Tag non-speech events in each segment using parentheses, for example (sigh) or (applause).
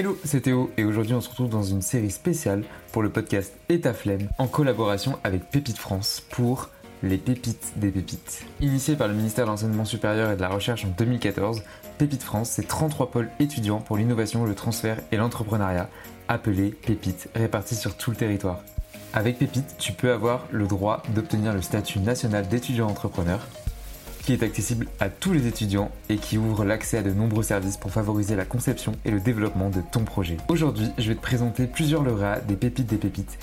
Hello, c'est Théo et aujourd'hui on se retrouve dans une série spéciale pour le podcast Et flemme en collaboration avec Pépite France pour les pépites des pépites. Initié par le ministère de l'Enseignement supérieur et de la Recherche en 2014, Pépite France, c'est 33 pôles étudiants pour l'innovation, le transfert et l'entrepreneuriat, appelés Pépites, répartis sur tout le territoire. Avec Pépite, tu peux avoir le droit d'obtenir le statut national d'étudiant entrepreneur, qui est accessible à tous les étudiants et qui ouvre l'accès à de nombreux services pour favoriser la conception et le développement de ton projet. Aujourd'hui, je vais te présenter plusieurs lauréats des pépites des pépites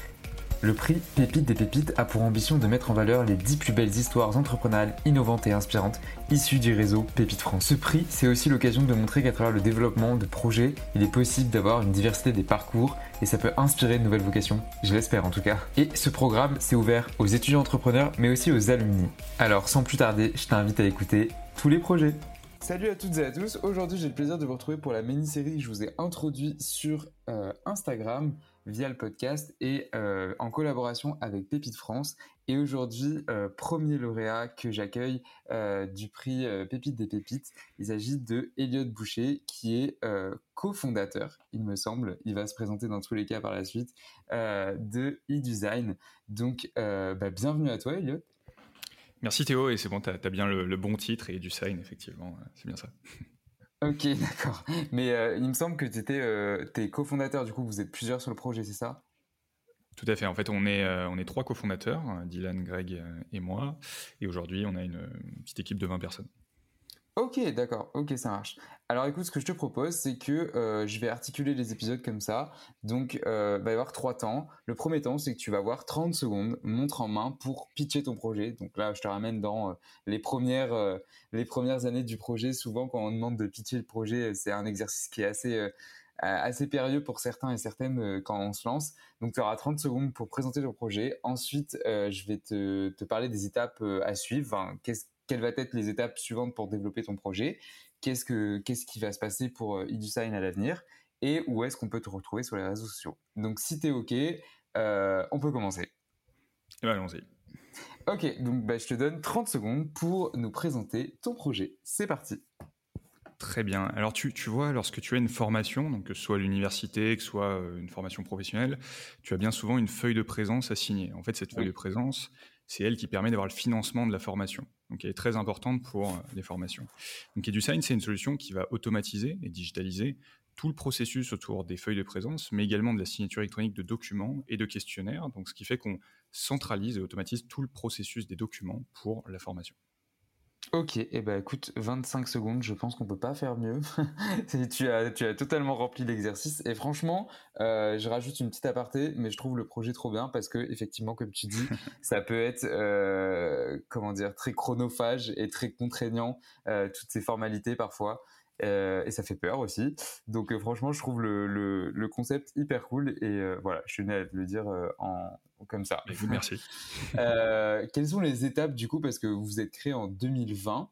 le prix Pépite des Pépites a pour ambition de mettre en valeur les 10 plus belles histoires entrepreneuriales innovantes et inspirantes issues du réseau Pépite France. Ce prix, c'est aussi l'occasion de montrer qu'à travers le développement de projets, il est possible d'avoir une diversité des parcours et ça peut inspirer de nouvelles vocations, je l'espère en tout cas. Et ce programme, c'est ouvert aux étudiants entrepreneurs mais aussi aux alumni. Alors sans plus tarder, je t'invite à écouter tous les projets. Salut à toutes et à tous, aujourd'hui j'ai le plaisir de vous retrouver pour la mini-série que je vous ai introduite sur euh, Instagram via le podcast et euh, en collaboration avec Pépite France. Et aujourd'hui, euh, premier lauréat que j'accueille du prix Pépite des Pépites, il s'agit de Elliot Boucher, qui est cofondateur, il me semble, il va se présenter dans tous les cas par la suite, de e-design. Donc, bah, bienvenue à toi, Elliot. Merci Théo, et c'est bon, tu as, bien le, le, bon titre et du sign, effectivement, c'est bien ça. Ok, (laughs) d'accord. Mais euh, il me semble que tu étais euh, es cofondateur, du coup, vous êtes plusieurs sur le projet, c'est ça? Tout à fait. En fait, on est, euh, on est trois cofondateurs, Dylan, Greg et moi. Et aujourd'hui, on a une petite équipe de 20 personnes. Ok, d'accord, ok, ça marche. Alors écoute, ce que je te propose, c'est que euh, je vais articuler les épisodes comme ça. Donc, euh, il va y avoir trois temps. Le premier temps, c'est que tu vas avoir 30 secondes, montre en main, pour pitcher ton projet. Donc là, je te ramène dans euh, les, premières, les premières années du projet. Souvent, quand on demande de pitcher le projet, c'est un exercice qui est assez, assez périlleux pour certains et certaines quand on se lance. Donc, tu auras 30 secondes pour présenter ton projet. Ensuite, je vais te, parler des étapes à suivre. Qu'est-ce quelles vont être les étapes suivantes pour développer ton projet, qu'est-ce, que, qu'est-ce qui va se passer pour EduSign à l'avenir et où est-ce qu'on peut te retrouver sur les réseaux sociaux. Donc si tu es OK, euh, on peut commencer. Eh ben, allons-y. Ok, donc bah, je te donne 30 secondes pour nous présenter ton projet. C'est parti. Très bien. Alors tu, tu, vois, lorsque tu as une formation, donc que ce soit l'université, que ce soit euh, une formation professionnelle, tu as bien souvent une feuille de présence à signer. En fait, cette feuille de présence, c'est elle qui permet d'avoir le financement de la formation. Donc, elle est très importante pour euh, les formations. Donc, EduSign, c'est une solution qui va automatiser et digitaliser tout le processus autour des feuilles de présence, mais également de la signature électronique de documents et de questionnaires. Donc, ce qui fait qu'on centralise et automatise tout le processus des documents pour la formation. Ok, et eh ben écoute, 25 secondes, je pense qu'on peut pas faire mieux. (laughs) tu, as, tu as totalement rempli l'exercice et franchement, euh, je rajoute une petite aparté, mais je trouve le projet trop bien parce que effectivement, comme tu dis, (laughs) ça peut être euh, comment dire très chronophage et très contraignant euh, toutes ces formalités parfois. Et ça fait peur aussi. Donc franchement, je trouve le, le, le, concept hyper cool et voilà, je suis venu à le dire en comme ça. merci. (laughs) quelles sont les étapes du coup parce que vous êtes créé en 2020,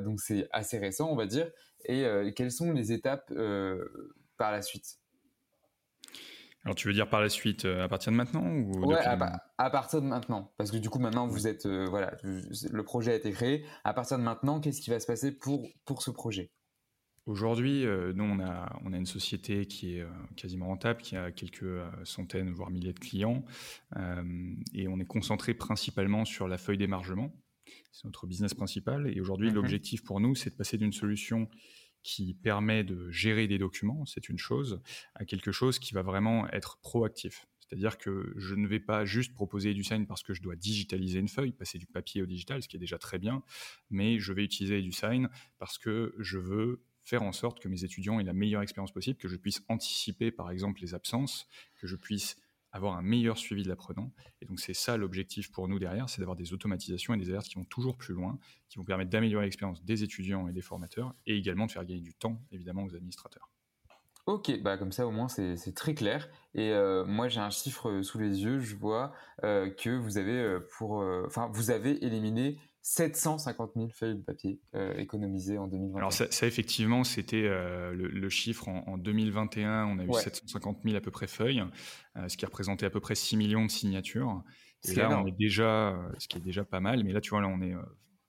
donc c'est assez récent on va dire. Et quelles sont les étapes par la suite? Alors tu veux dire par la suite euh, à partir de maintenant ou Ouais, à, partir de maintenant, parce que du coup maintenant vous êtes euh, voilà, le projet a été créé. À partir de maintenant, qu'est-ce qui va se passer pour pour ce projet? Aujourd'hui, euh, nous on a on a une société qui est quasiment rentable, qui a quelques centaines voire milliers de clients, et on est concentré principalement sur la feuille d'émargement. C'est notre business principal, et aujourd'hui mhm. l'objectif pour nous c'est de passer d'une solution qui permet de gérer des documents, c'est une chose, à quelque chose qui va vraiment être proactif. C'est-à-dire que je ne vais pas juste proposer du sign parce que je dois digitaliser une feuille, passer du papier au digital, ce qui est déjà très bien, mais je vais utiliser du sign parce que je veux faire en sorte que mes étudiants aient la meilleure expérience possible, que je puisse anticiper par exemple les absences, que je puisse avoir un meilleur suivi de l'apprenant. Et donc c'est ça l'objectif pour nous derrière, c'est d'avoir des automatisations et des alertes qui vont toujours plus loin, qui vont permettre d'améliorer l'expérience des étudiants et des formateurs, et également de faire gagner du temps, évidemment, aux administrateurs. Ok, bah comme ça au moins c'est très clair. Et euh, moi j'ai un chiffre sous les yeux, je vois euh, que vous avez euh, pour, enfin vous avez éliminé 750 000 feuilles de papier euh, économisées en 2021. Alors ça, effectivement, c'était euh, le, chiffre en, 2021. On a eu 750 000 à peu près feuilles, euh, ce qui représentait à peu près 6 millions de signatures. Et là, on est déjà, ce qui est déjà pas mal. Mais là, tu vois, là, on est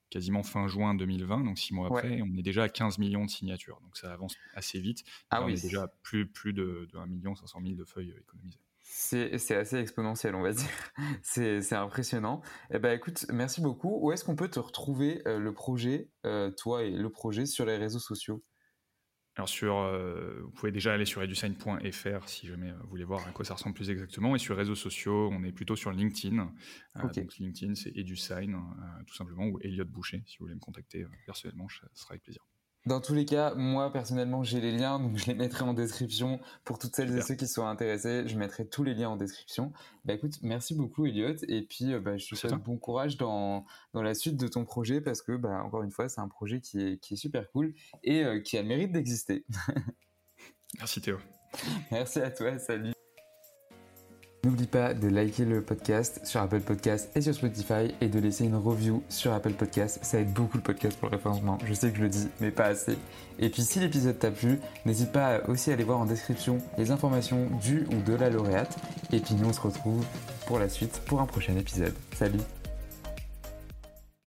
quasiment fin juin 2020, donc six mois après, on est déjà à 15 millions de signatures. Donc ça avance assez vite. Ah on est déjà plus, plus de, de 1 million 500 000 de feuilles économisées. C'est assez exponentiel, on va dire. (laughs) C'est impressionnant. Eh ben, écoute, merci beaucoup. Où est-ce qu'on peut te retrouver le projet, toi et le projet, sur les réseaux sociaux? Alors sur, euh, vous pouvez déjà aller sur edusign.fr si jamais vous voulez voir à quoi ça ressemble plus exactement. Et sur les réseaux sociaux, on est plutôt sur LinkedIn. Euh, donc LinkedIn, c'est Edusign, euh, tout simplement, ou Elliot Boucher, si vous voulez me contacter personnellement, ce sera avec plaisir. Dans tous les cas, moi personnellement, j'ai les liens, donc je les mettrai en description pour toutes celles et ceux qui sont intéressés. Je mettrai tous les liens en description. Bah écoute, merci beaucoup Elliot, et puis euh, bah, je te souhaite bon courage dans, dans la suite de ton projet parce que, bah, encore une fois, c'est un projet qui est, qui est super cool et euh, qui a le mérite d'exister. (laughs) merci Théo. Merci à toi, salut. N'oublie pas de liker le podcast sur Apple Podcast et sur Spotify et de laisser une review sur Apple Podcast. Ça aide beaucoup le podcast pour le référencement. Je sais que je le dis, mais pas assez. Et puis si l'épisode t'a plu, n'hésite pas aussi à aller voir en description les informations du ou de la lauréate. Et puis nous on se retrouve pour la suite pour un prochain épisode. Salut